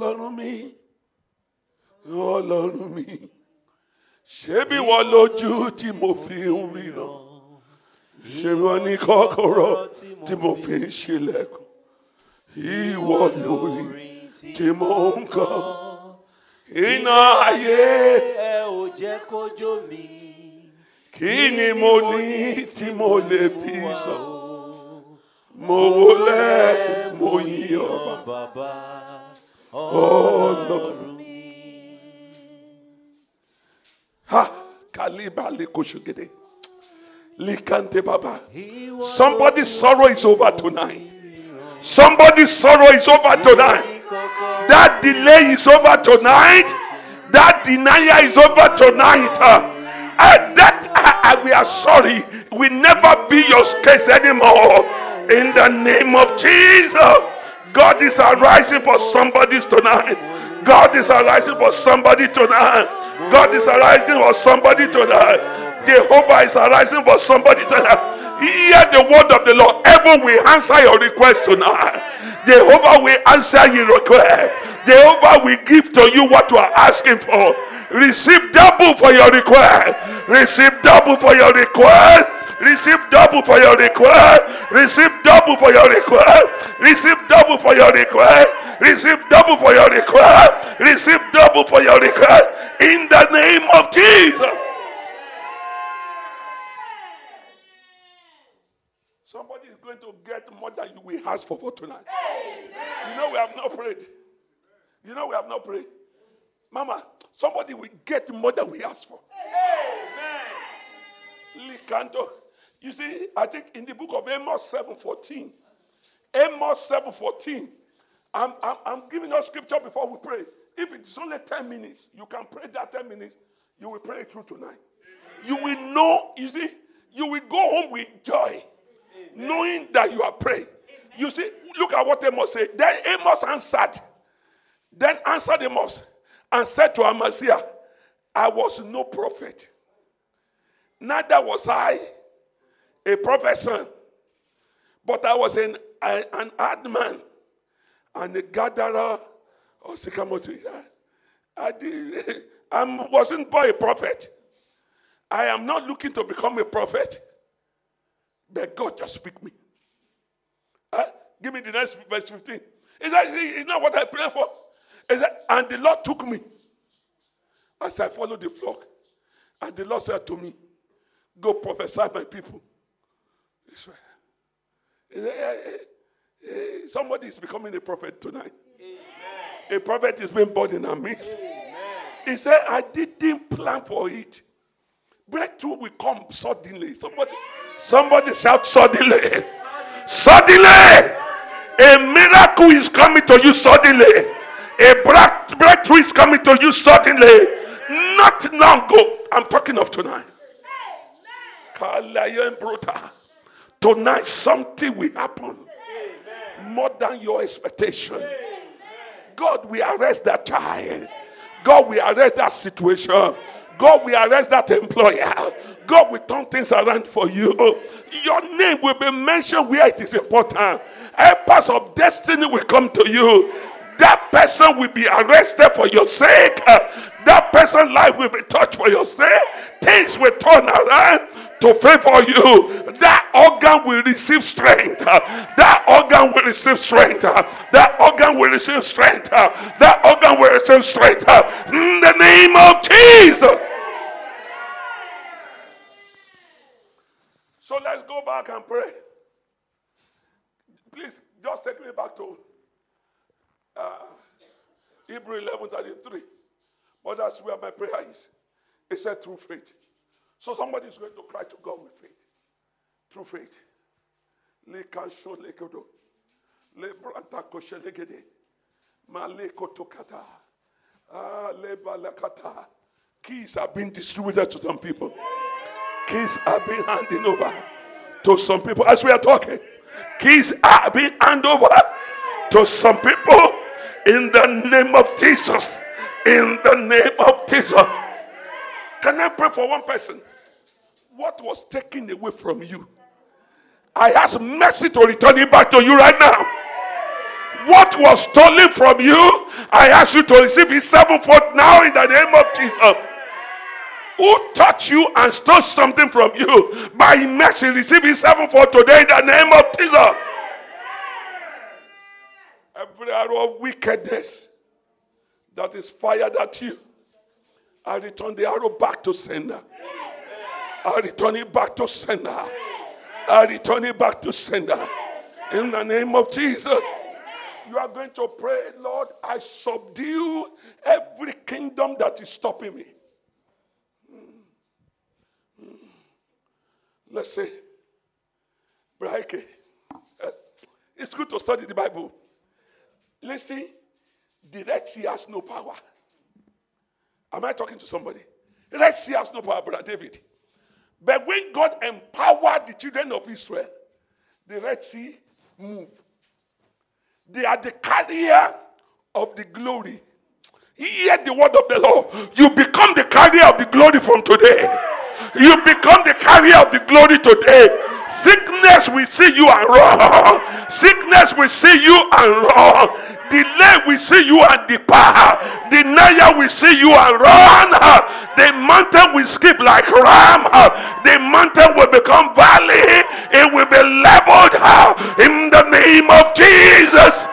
ọlọ́run mi. Ọlọ́run mi. Ṣé bí wọ́n lójú tí mo fi ń ríran? Ṣé wọ́n ní kọ́kọ́rọ́ tí mo fi ń ṣílẹ̀kùn? Ìwọ lórí tí mo ń kọ́. Iná ayé ẹ ò jẹ́ kó mi. kí ni mo ní tí mo lè fi sọ? Mo wọlé mo yí ọba bàbá ọlọ́run. Ha! Kaliba baba. Somebody's sorrow is over tonight. Somebody's sorrow is over tonight. That delay is over tonight. That denial is over tonight. Uh, that uh, we are sorry. We never be your case anymore. In the name of Jesus. God is arising for somebody tonight. God is arising for somebody tonight. God is arising for somebody tonight. Jehovah is arising for somebody tonight. Hear the word of the Lord. Heaven will answer your request tonight. Jehovah will answer your request. Jehovah will give to you what you are asking for. Receive double for your request. Receive double for your request. Receive double for your request. Receive double for your request. Receive double for your request. Receive double for your request. Receive double for your request. In the name of Jesus. Somebody is going to get more than you will ask for for tonight. You know we have not prayed. You know we have not prayed. Mama, somebody will get more than we ask for. Amen. Likanto. You see, I think in the book of Amos 7:14, Amos 7:14, I'm, I'm, I'm giving us scripture before we pray. If it's only 10 minutes, you can pray that 10 minutes, you will pray through tonight. You will know, you see, you will go home with joy, knowing that you are praying. You see, look at what Amos said. Then Amos answered, then answered Amos and said to Amaziah, I was no prophet, neither was I a prophet's son, but I was an, an hard man and a gatherer of sycamore trees. I, I, did, I wasn't born a prophet. I am not looking to become a prophet, but God just speak me. Give me the next verse 15. Is that is not what I pray for? Is that, and the Lord took me as I followed the flock. And the Lord said to me, Go prophesy my people. Israel. Is that, eh, eh, eh, Eh, eh, eh, somebody is becoming a prophet tonight. A prophet is being born in our midst. He said, I didn't plan for it. Breakthrough will come suddenly. Somebody, somebody shout suddenly. Suddenly. A miracle is coming to you suddenly. A break- breakthrough is coming to you suddenly. Not long ago. I'm talking of tonight. Bruta. Tonight, something will happen more than your expectation. God will arrest that child. God will arrest that situation. God will arrest that employer. God will turn things around for you. Your name will be mentioned where it is important. Helpers of destiny will come to you. That person will be arrested for your sake. That person's life will be touched for your sake. Things will turn around to favor you. That organ will receive strength. That organ will receive strength. That organ will receive strength. That organ will receive strength. In the name of Jesus. So let's go back and pray. Please just take me back to uh, Hebrew 11 33. But that's where my prayer is. It said through faith. So somebody is going to cry to God with faith. Through faith. Keys are being distributed to some people. Keys are being handed over to some people as we are talking. Keys are being handed over to some people in the name of Jesus. In the name of Jesus. Can I pray for one person? What was taken away from you? I ask mercy to return it back to you right now. What was stolen from you, I ask you to receive it sevenfold now in the name of Jesus. Who touched you and stole something from you, by mercy, receive it sevenfold today in the name of Jesus. Every arrow of wickedness that is fired at you, I return the arrow back to sender. I return it back to sender. I return it back to sender. In the name of Jesus. You are going to pray, Lord, I subdue every kingdom that is stopping me. Let's say, Braike, uh, it's good to study the Bible. Listen, the Red Sea has no power. Am I talking to somebody? The Red Sea has no power, Brother David. But when God empowered the children of Israel, the Red Sea moved. They are the carrier of the glory. Hear the word of the Lord. You become the carrier of the glory from today. You become the carrier of the glory today. Sickness will see you and run. Sickness will see you and run. Delay will see you and depart. Denial will see you and run. The mountain will skip like ram. The mountain will become valley. It will be leveled in the name of Jesus.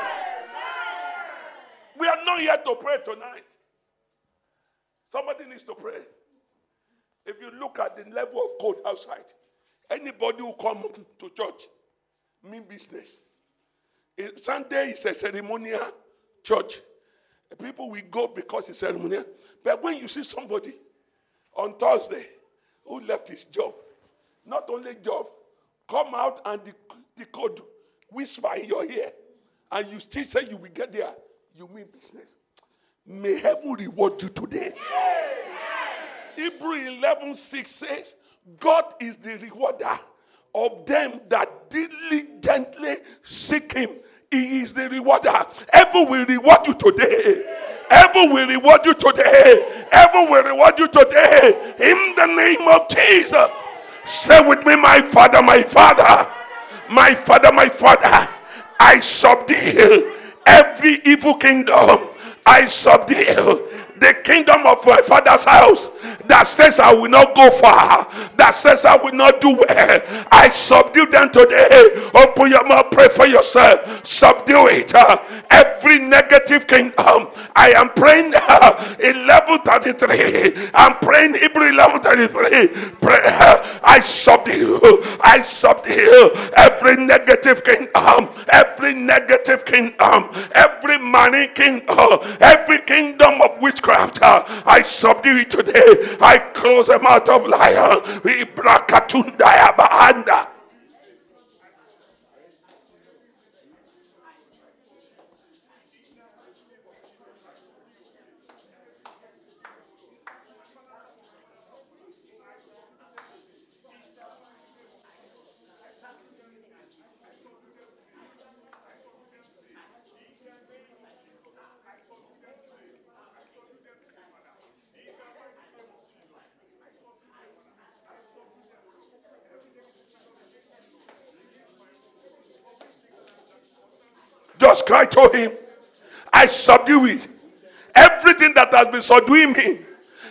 We are not here to pray tonight. Somebody needs to pray. If you look at the level of code outside, anybody who come to church mean business. Sunday is a ceremonial church. People will go because it's ceremonial. But when you see somebody on Thursday who left his job, not only job, come out and the, the code whisper in your ear, and you still say you will get there, you mean business. May heaven reward you today. Hebrew 11 6 says, God is the rewarder of them that diligently seek Him. He is the rewarder. Heaven will reward you today. Heaven will reward you today. Heaven will reward you today. In the name of Jesus. Say with me, my Father, my Father, my Father, my Father. I subdue every evil kingdom. I subdue the kingdom of my father's house that says I will not go far, that says I will not do well. I subdue them today. Open your mouth, pray for yourself. Subdue it. Uh, every negative kingdom. I am praying uh, 1133. I'm praying Hebrew 1133. Pray, uh, I subdue. I subdue every negative kingdom. Every negative kingdom. Every money kingdom. Every kingdom of witchcraft Uh, I subdue it today. I close the mouth of lion. We brakatundaya bahanda. Just cry to him. I subdue it. Everything that has been subduing me,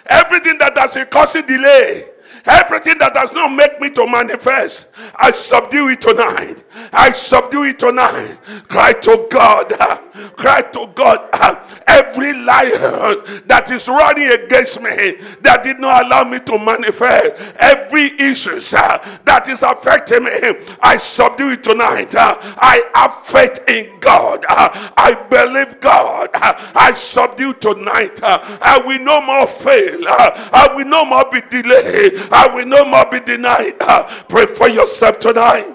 everything that has been causing delay, Everything that does not make me to manifest, I subdue it tonight. I subdue it tonight. Cry to God. Cry to God. Every lion that is running against me, that did not allow me to manifest, every issue that is affecting me, I subdue it tonight. I have faith in God. I believe God. I subdue tonight. I will no more fail. I will no more be delayed. I will no more be denied. Pray for yourself tonight.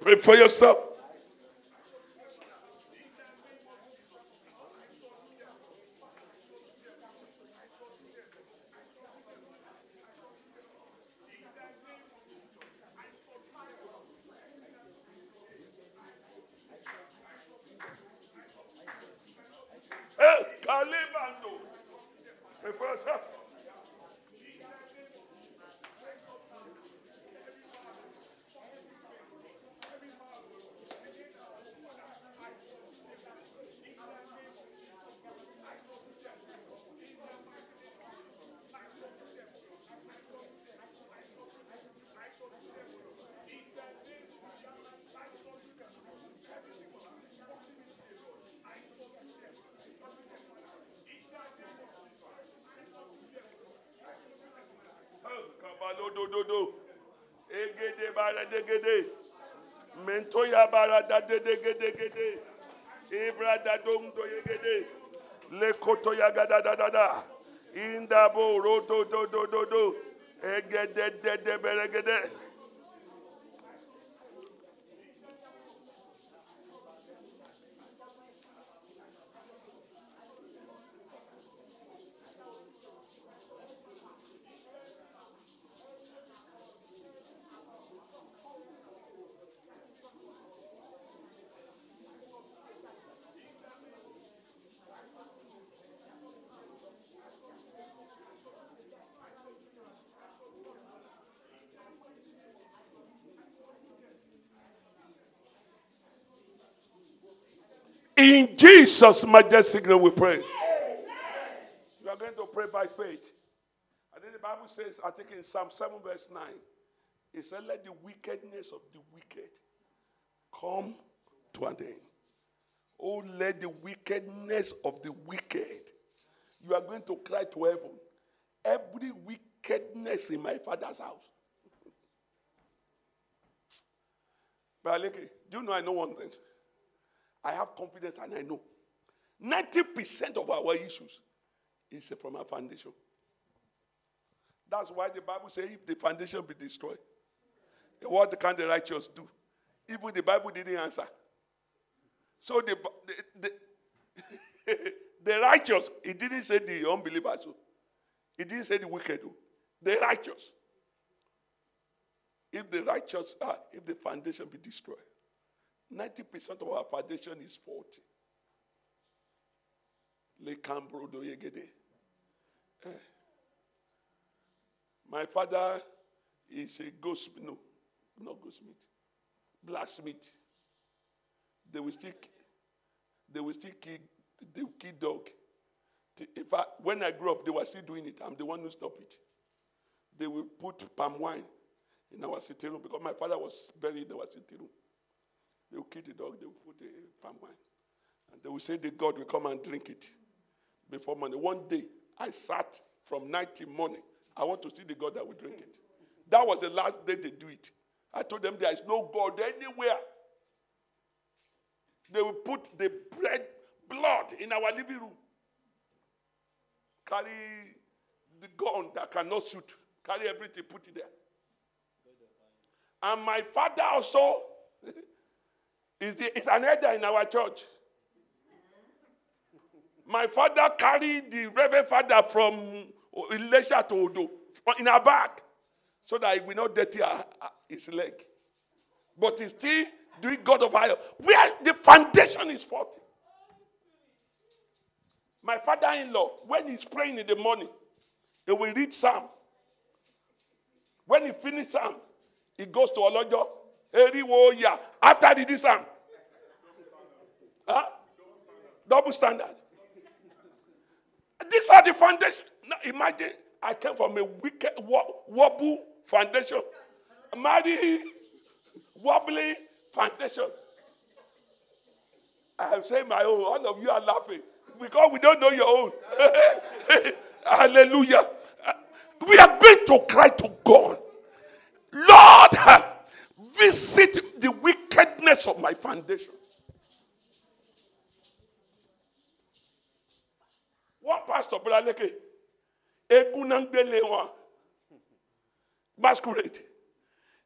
Pray for yourself. Degede. Mento ya barada de degede gede. Ibra da dong do yegede. Le koto ya gada da da da. Inda bo ro do do do do. Egede de de beregede. In Jesus' majestic name we pray. You are going to pray by faith. I think the Bible says, I think in Psalm 7, verse 9, it said, Let the wickedness of the wicked come to an end. Oh, let the wickedness of the wicked. You are going to cry to heaven. Every wickedness in my father's house. But Aleke, do you know I know one thing? I have confidence and I know 90% of our issues is from our foundation. That's why the Bible says if the foundation be destroyed, what can the righteous do? Even the Bible didn't answer. So the, the, the, the righteous, it didn't say the unbelievers. It didn't say the wicked. The righteous. If the righteous, uh, if the foundation be destroyed, 90% of our foundation is faulty. Le Cambrodo Yegede. Eh. My father is a goldsmith. No, not goldsmith. Blacksmith. They will still, they will still kill, they will kill dog. In fact, when I grew up, they were still doing it. I'm the one who stopped it. They will put palm wine in our sitting room because my father was buried in our sitting room. They will kill the dog, they will put the palm wine. And they will say the God will come and drink it before morning. One day, I sat from night till morning. I want to see the God that will drink it. That was the last day they do it. I told them there is no God anywhere. They will put the bread, blood in our living room. Carry the gun that cannot shoot. Carry everything, put it there. And my father also is, the, an elder in our church. My father carried the reverend father from Ilesha to Odo in a bag so that he will not dirty his leg. But he's still doing God of iron. Where the foundation is faulty. My father in law, when he's praying in the morning, he will read Psalm. When he finishes Psalm, he goes to Olojo. Eriwo After the Psalm. Huh? Double standard. These are the foundation. Now imagine I came from a wicked wobble foundation. Muddy, wobbly foundation. I am saying my own. All of you are laughing because we don't know your own. Hallelujah. We are going to cry to God. Lord, visit the wickedness of my foundation. One pastor, Brother Leke, Egunangbele one, masquerade.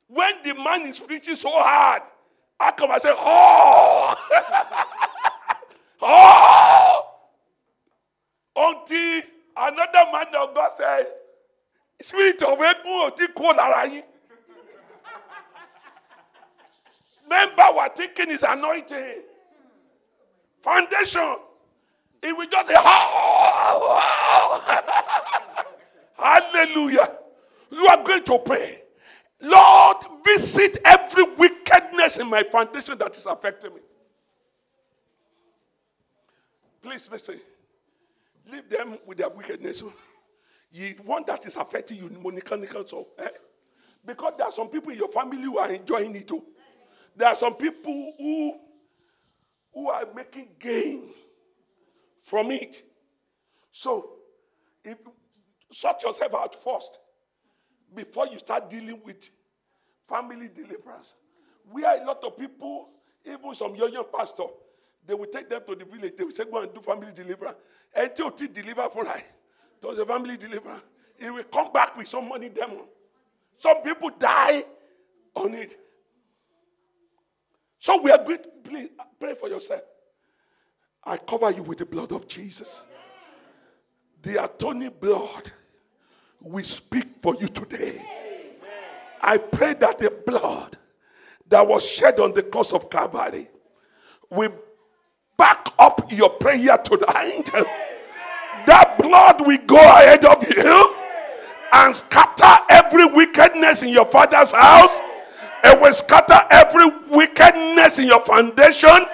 When the man is preaching so hard, I come and say, Oh! oh! Until another man of God said, Spirit of Egun ò ti kó Remember, we're taking his anointing. Foundation. It will just Hallelujah. You are going to pray. Lord, visit every wickedness in my foundation that is affecting me. Please listen. Leave them with their wickedness. You one that is affecting you mechanical so eh? because there are some people in your family who are enjoying it too. There are some people who who are making gain from it. So, if sort yourself out first before you start dealing with family deliverance. We are a lot of people, even some young young pastor, they will take them to the village. They will say, "Go and do family deliverance." Until he deliver for life, does a family deliverance. He will come back with some money demon. Some people die on it. So we are going. Please uh, pray for yourself. I cover you with the blood of Jesus. The atoning blood we speak for you today. I pray that the blood that was shed on the cross of Calvary will back up your prayer to the tonight. That blood will go ahead of you and scatter every wickedness in your father's house. It will scatter every wickedness in your foundation.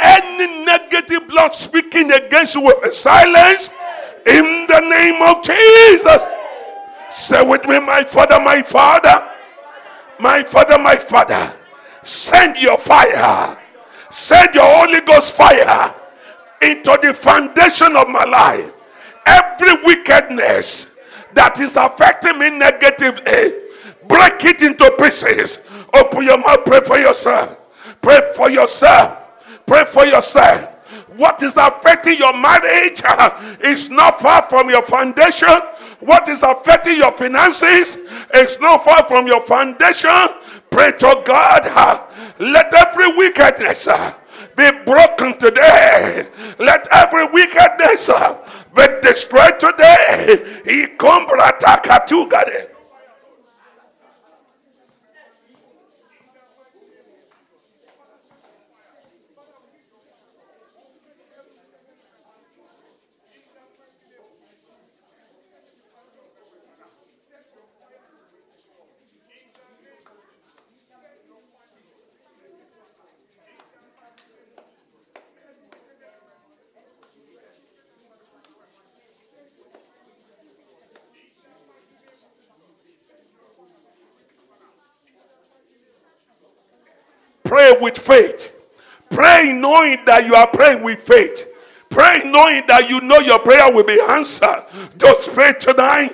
Any negative blood speaking against you will be silenced in the name of Jesus. Say with me, my father, my father, my father, my father, send your fire, send your Holy Ghost fire into the foundation of my life. Every wickedness that is affecting me negatively, break it into pieces. Open your mouth, pray for yourself. Pray for yourself. Pray for yourself. What is affecting your marriage uh, is not far from your foundation. What is affecting your finances is not far from your foundation. Pray to God. uh, Let every wickedness uh, be broken today. Let every wickedness be destroyed today. Ikombra takatugade. With faith. Pray knowing that you are praying with faith. Pray knowing that you know your prayer will be answered. Just pray tonight.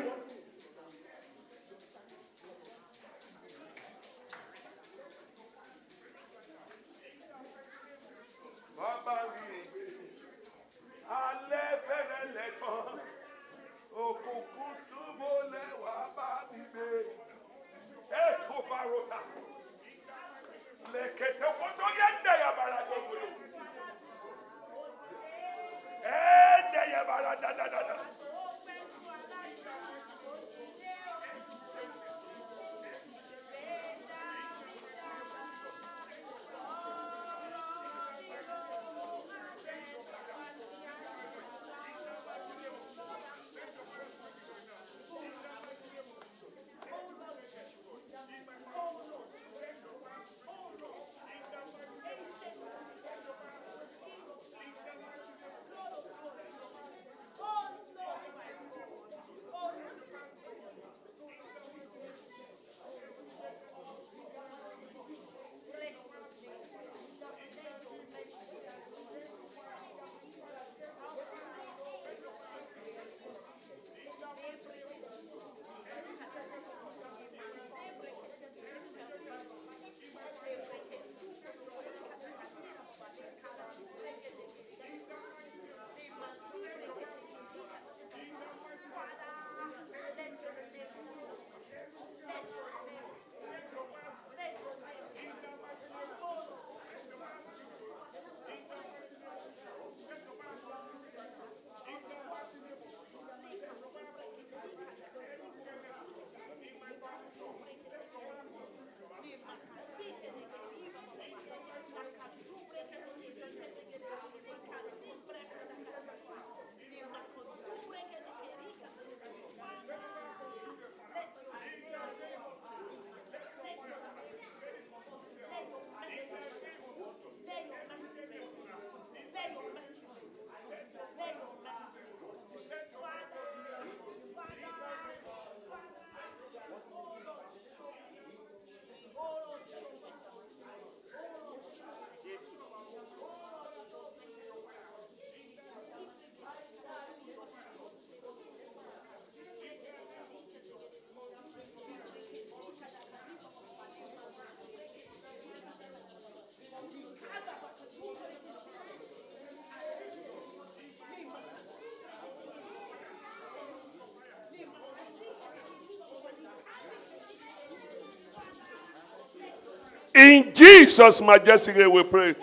Jesus' majestic name we pray.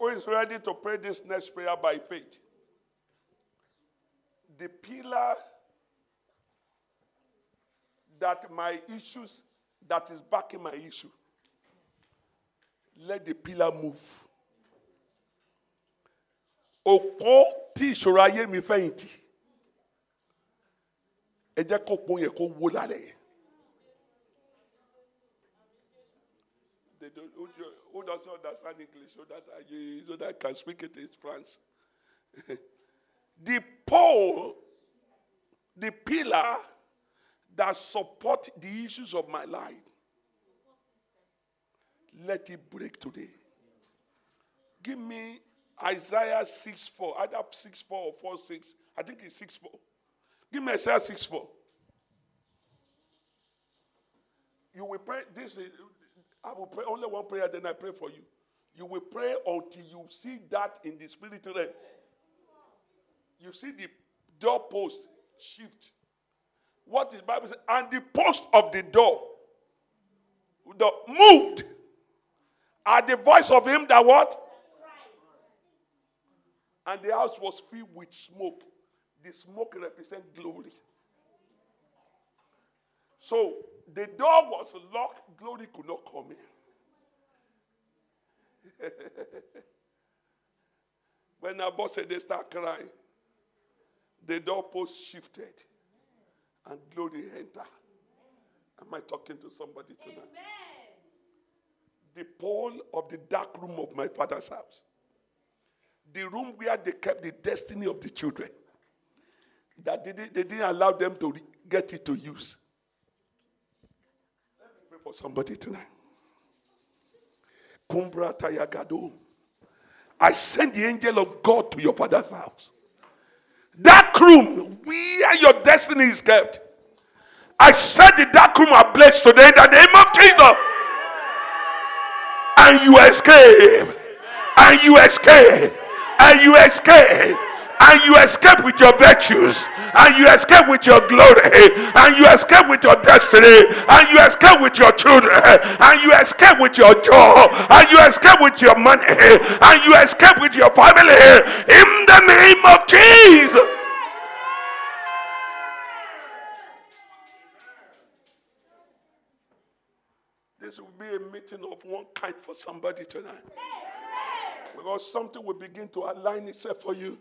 Who is ready to pray this next prayer by faith? The pillar that my issues, that is backing my issue, let the pillar move. Òpó tí ìṣòro ayé mi fẹ̀yìntì, ẹ jẹ́ kó yẹ kó wó lálẹ́ yẹn. They don't, who, who doesn't understand English so that I, so that I can speak it in France? the pole, the pillar that support the issues of my life, let it break today. Give me Isaiah 6 4, either 6 4 or 4 6. I think it's 6 4. Give me Isaiah 6 4. You will pray. This is, I will pray only one prayer, then I pray for you. You will pray until you see that in the spirit realm. You see the doorpost shift. What the Bible says, and the post of the door the, moved at the voice of him that what? And the house was filled with smoke. The smoke represents glory. So the door was locked, glory could not come in. when Nabot said they start crying, the doorpost shifted and glory entered. Am I talking to somebody tonight? Amen. The pole of the dark room of my father's house, the room where they kept the destiny of the children, that they, they didn't allow them to get it to use. For somebody tonight. Kumbra Tayagado. I send the angel of God to your father's house. Dark room where your destiny is kept. I said the dark room ablaze today in the name of Jesus. And you escape. And you escape. And you escape and you escape with your virtues, and you escape with your glory, and you escape with your destiny, and you escape with your children, and you escape with your job, and you escape with your money, and you escape with your family. In the name of Jesus. This will be a meeting of one kind for somebody tonight. Because something will begin to align itself for you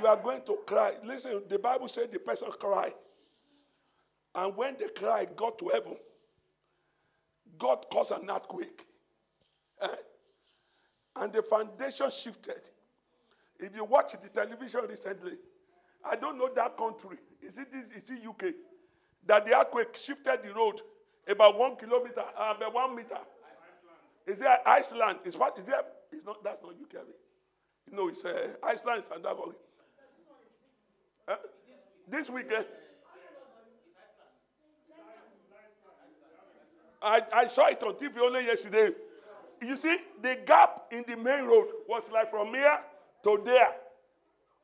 you are going to cry. Listen, the Bible said the person cried. And when they cried, got to heaven, God caused an earthquake. Eh? And the foundation shifted. If you watch the television recently, I don't know that country. Is it, is it UK? That the earthquake shifted the road about one kilometer, uh, about one meter. Iceland. Is it Iceland? Is what? Is that? It's not. That's not UK. No, it's uh, Iceland. And that this weekend. I, I saw it on TV only yesterday. You see, the gap in the main road was like from here to there.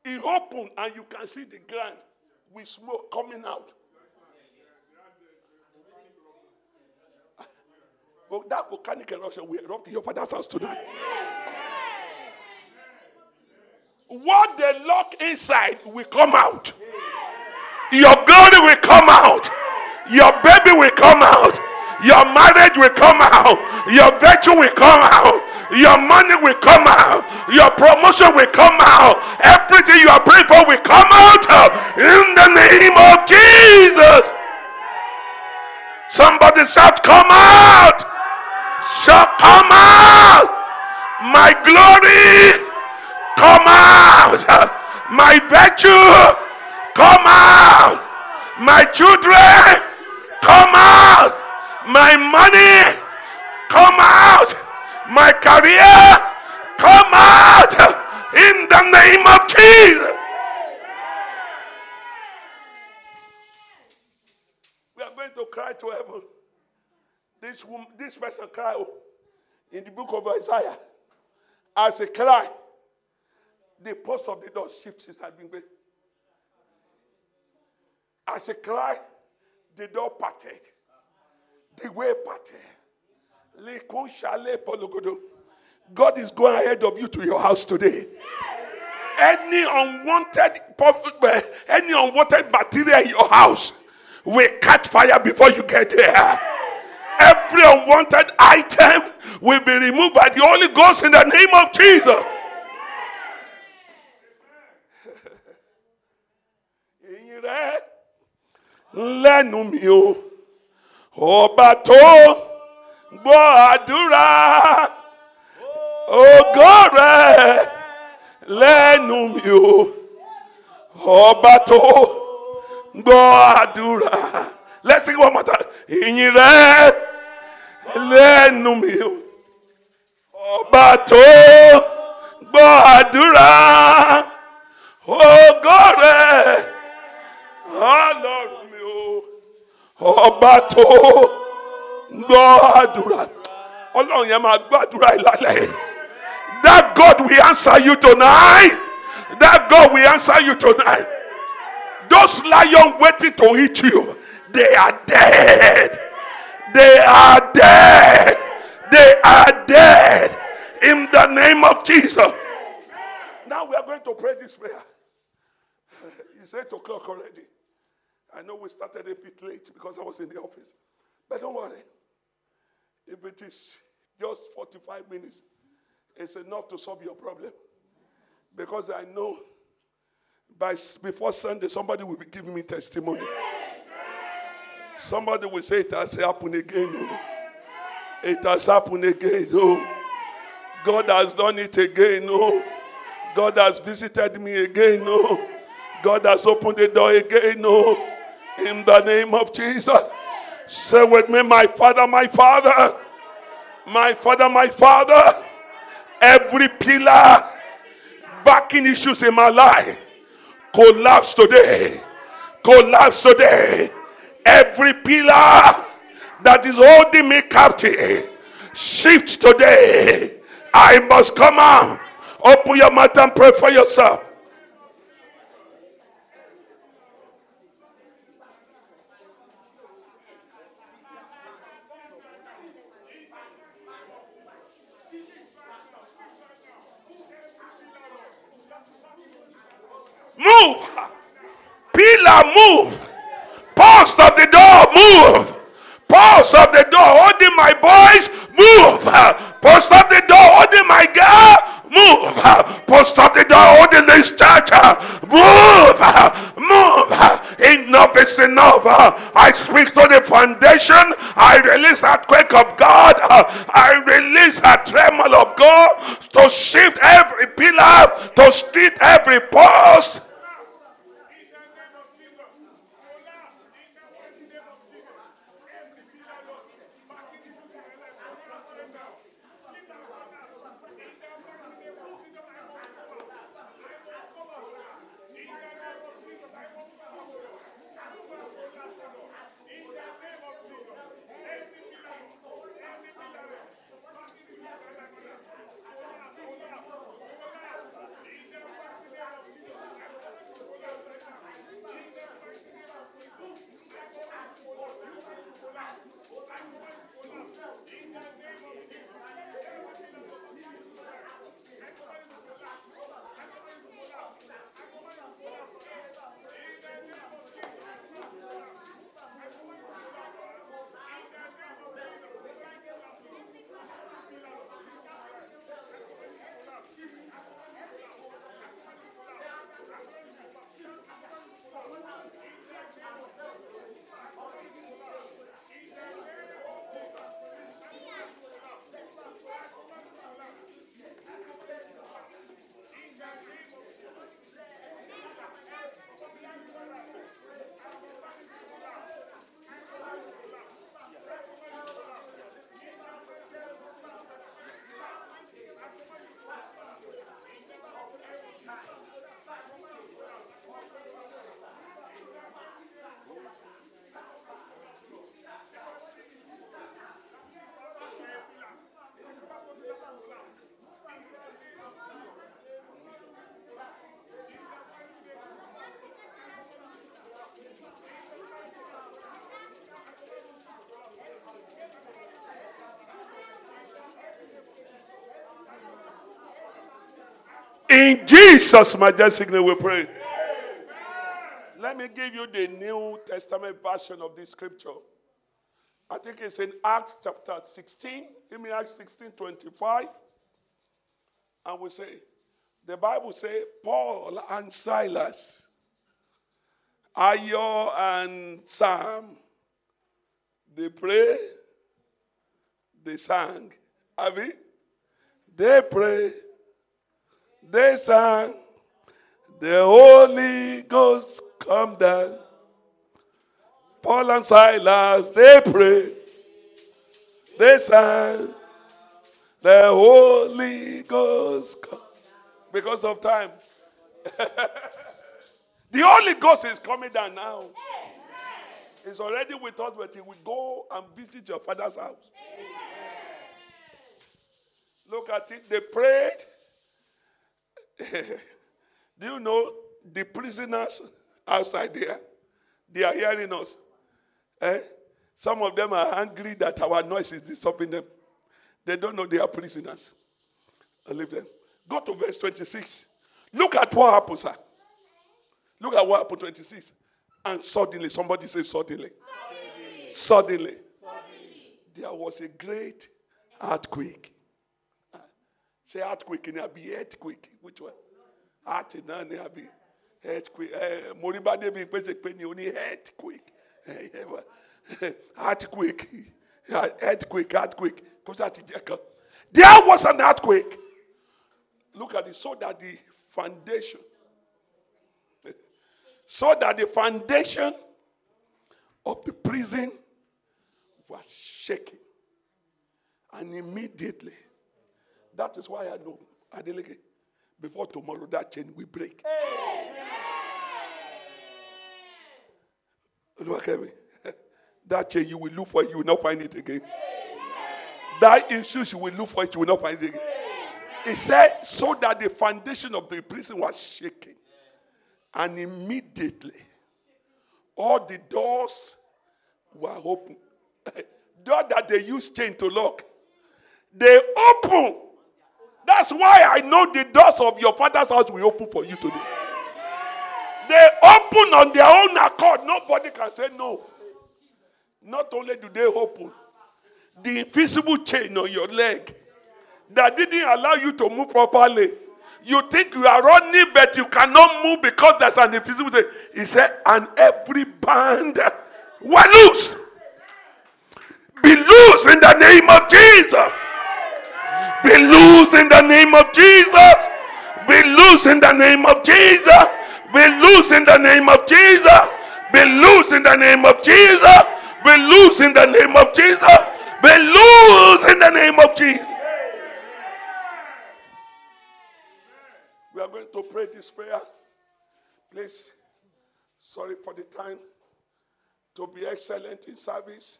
It opened and you can see the ground with smoke coming out. Well, oh, that volcanic eruption will erupt in your father's house tonight. What they lock inside will come out. Your glory will come out. Your baby will come out. Your marriage will come out. Your virtue will come out. Your money will come out. Your promotion will come out. Everything you are praying for will come out uh, in the name of Jesus. Somebody shout, Come out! Shout, Come out! My glory Come out. My virtue, come out. My children, come out. My money, come out. My career, come out. In the name of Jesus. We are going to cry to heaven. This woman, this person cried oh, in the book of Isaiah as a cry the post of the door shifts I've been great. As a cry, the door parted. The way parted. God is going ahead of you to your house today. Any unwanted, eh, any unwanted material in your house will catch fire before you get there. Every unwanted item will be removed by the Holy Ghost in the name of Jesus. Rẹ̀. Lẹ́nu mi o, ọba tó gbọ́ àdúrà, ògo rẹ̀ lẹ́nu mi o, ọba tó gbọ́ àdúrà. One more time. Ìyìn rẹ̀ lẹ́nu mi o, ọba tó gbọ́ àdúrà, ògo rẹ̀ ọlọ́run mi o ọba tó gbọ́ àdúrà ọlọ́run yẹn máa gbọ́ àdúrà ìlàlẹ̀. That God will answer you tonight. That God will answer you tonight. Those lions waiting to eat you they are dead. They are dead. They are dead. In the name of Jesus. Now we are going to pray this prayer. It's 8 o'clock already I know we started a bit late because I was in the office. But don't worry. If it is just 45 minutes, it's enough to solve your problem. Because I know by before Sunday, somebody will be giving me testimony. Somebody will say it has happened again. oh. It has happened again. Oh. God has done it again. Oh. God has visited me again. Oh. God has opened the door again. Oh. In the name of Jesus. Say with me, my Father, my Father. My Father, my Father. Every pillar backing issues in my life collapse today. Collapse today. Every pillar that is holding me captive shift today. I must come out. Open your mouth and pray for yourself. Move. Pillar, move. Post of the door, move. Post of the door, holding my boys, move. Post of the door, holding my girl, move. Post of the door, holding this church, move. Move. Enough is enough. I speak to the foundation. I release that quake of God. I release a tremor of God to shift every pillar, to shift every post. In Jesus' majestic name we pray. Let me give you the New Testament version of this scripture. I think it's in Acts chapter 16. Give me Acts 16 25. And we say, the Bible say Paul and Silas, Ayo and Sam, they pray, they sang. Abi? They pray, they sang. The Holy Ghost come down. Paul and Silas, they pray, they sang. The Holy Ghost come. Because of time. the Holy Ghost is coming down now. He's already with us, but he will go and visit your father's house. Look at it. They prayed. Do you know the prisoners outside there? They are hearing us. Eh? Some of them are angry that our noise is disturbing them. They don't know they are prisoners. I leave them. Go to verse 26. Look at what happens, sir. Look at what happened, 26. And suddenly, somebody say suddenly. Suddenly. suddenly. suddenly. There was a great earthquake. Say earthquake, and it be earthquake. Which one? Earth, and it be earthquake. Moriba Debi, Pese only earthquake. Earthquake. Earthquake, earthquake. There was an earthquake. Look at it. So that the foundation, so that the foundation of the prison was shaking. And immediately, that is why I know, Adeleke, before tomorrow that chain will break. Look at me. That chain you will look for it, you will not find it again. That issue you will look for it, you will not find it again. He said, so that the foundation of the prison was shaking. And immediately, all the doors were open. Door that they used chain to lock, they open. That's why I know the doors of your father's house will open for you today. They open on their own accord. Nobody can say no. Not only do they open, the invisible chain on your leg that didn't allow you to move properly. You think you are running, but you cannot move because there's an invisible chain. He said, and every band were loose. Be loose in the name of Jesus. Be loose in the name of Jesus. Be loose in the name of Jesus. Be loose in the name of Jesus. Be loose in the name of Jesus. Be loose in the name of Jesus. Be loose in the name of Jesus. We are going to pray this prayer. Please, sorry for the time. To be excellent in service,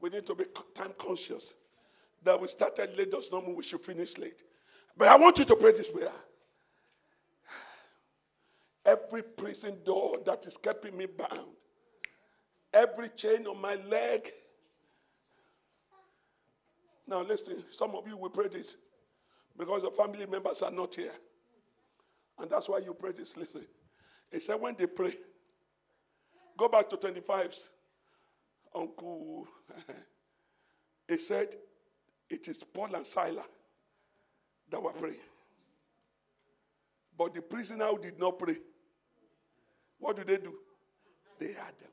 we need to be time conscious. That we started late does not mean we should finish late. But I want you to pray this prayer. Every prison door that is keeping me bound, every chain on my leg. Now, listen, some of you will pray this because the family members are not here. And that's why you pray this. Listen. He said, when they pray, go back to 25's uncle. he said, it is Paul and Silas that were praying. But the prisoner who did not pray, what do they do? They heard them.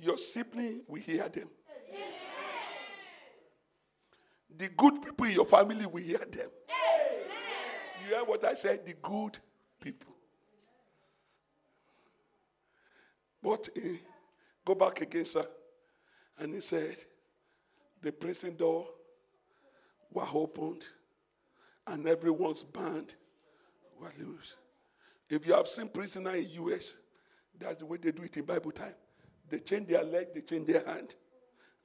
Your sibling will hear them. The good people in your family will hear them. You hear what I said? The good people. But he go back again, sir. And he said, the prison door were opened and everyone's band were loose. If you have seen prisoner in US, that's the way they do it in Bible time. They change their leg, they change their hand,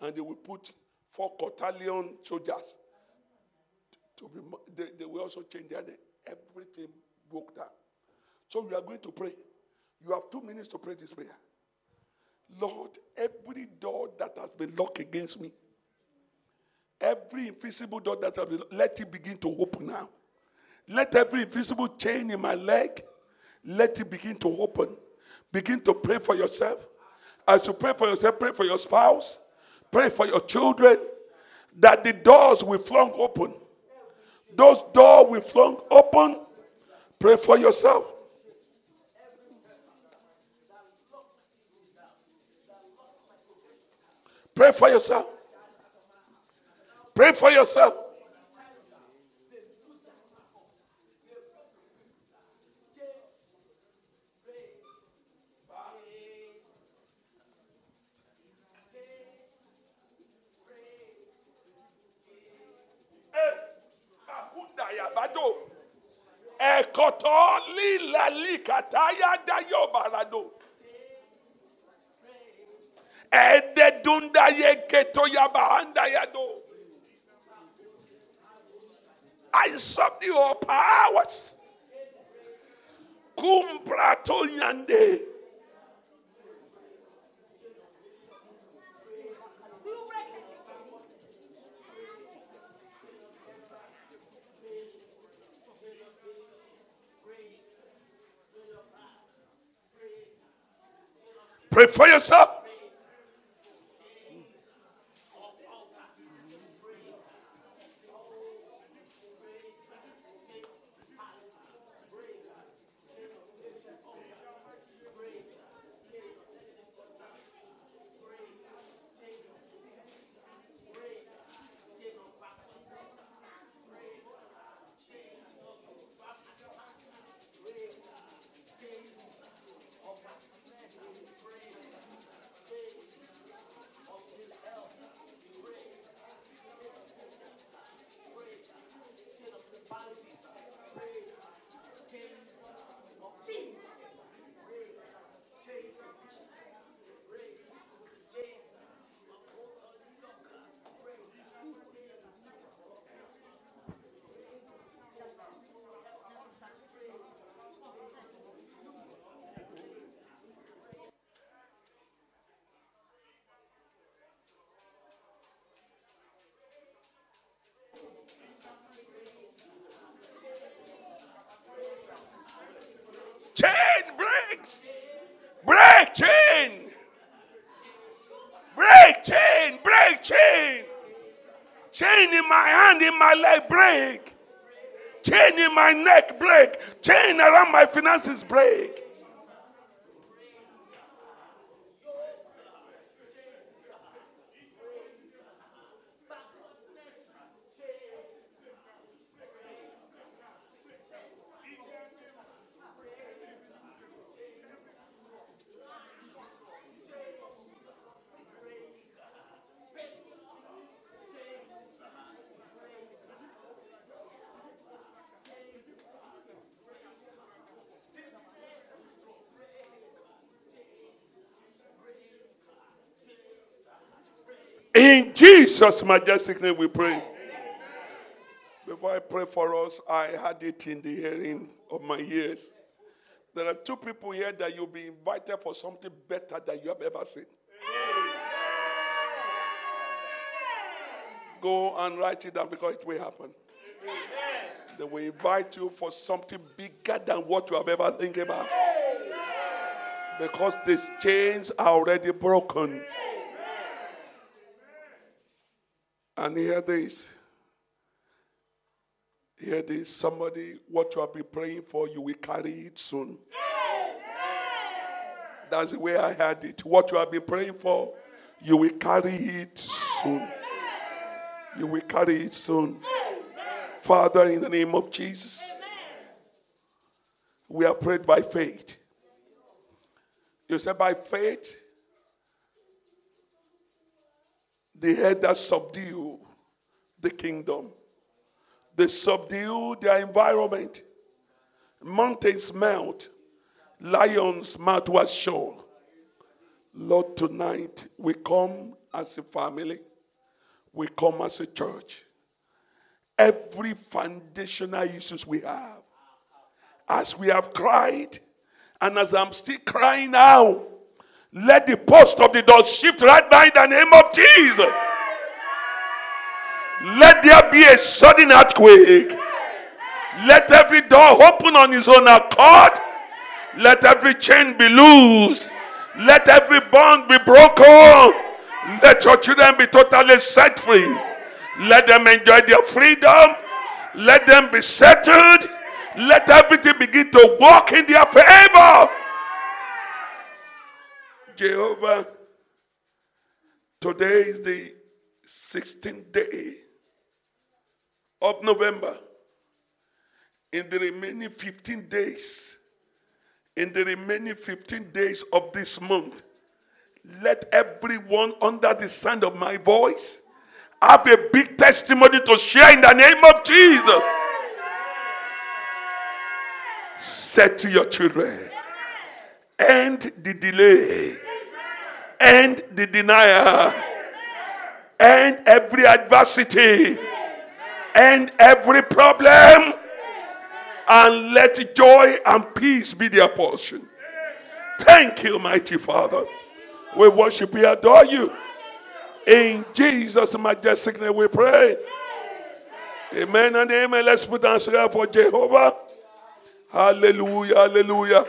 and they will put four battalion soldiers. To be, they, they will also change their. Everything broke down. So we are going to pray. You have two minutes to pray this prayer. Lord, every door that has been locked against me, every invisible door that has been, let it begin to open now. Let every invisible chain in my leg, let it begin to open. Begin to pray for yourself. As you pray for yourself, pray for your spouse, pray for your children, that the doors will flung open. Those doors will flung open. Pray for yourself. Pray for yourself. Pray for yourself. Likataya dayo barado. Yeketo yabahanda yado. I subdue all powers. Kumprato yande. My hand, in my leg, break. Chain in my neck, break. Chain around my finances, break. In Jesus' majestic name we pray. Before I pray for us, I had it in the hearing of my ears. There are two people here that you'll be invited for something better than you have ever seen. Go and write it down because it will happen. They will invite you for something bigger than what you have ever think about. Because these chains are already broken. And hear this. Hear this. Somebody, what you have been praying for, you will carry it soon. That's the way I had it. What you have been praying for, you will carry it soon. You will carry it soon. Father, in the name of Jesus, we are prayed by faith. You said by faith, the that subdue the kingdom. They subdue their environment. Mountains melt. Lion's mouth was shown. Lord, tonight we come as a family. We come as a church. Every foundational issues we have, as we have cried, and as I'm still crying now, let the post of the door shift right now in the name of Jesus. Let there be a sudden earthquake. Let every door open on his own accord. Let every chain be loosed. Let every bond be broken. Let your children be totally set free. Let them enjoy their freedom. Let them be settled. Let everything begin to work in their favor. Jehovah, today is the 16th day of November. In the remaining 15 days, in the remaining 15 days of this month, let everyone under the sound of my voice have a big testimony to share in the name of Jesus. Say to your children, end the delay, end the denial, end every adversity, end every problem, and let joy and peace be their portion. Thank you, mighty Father. We worship, we adore you. In Jesus' majestic name we pray. Amen and amen. Let's put our hands for Jehovah. Hallelujah, hallelujah.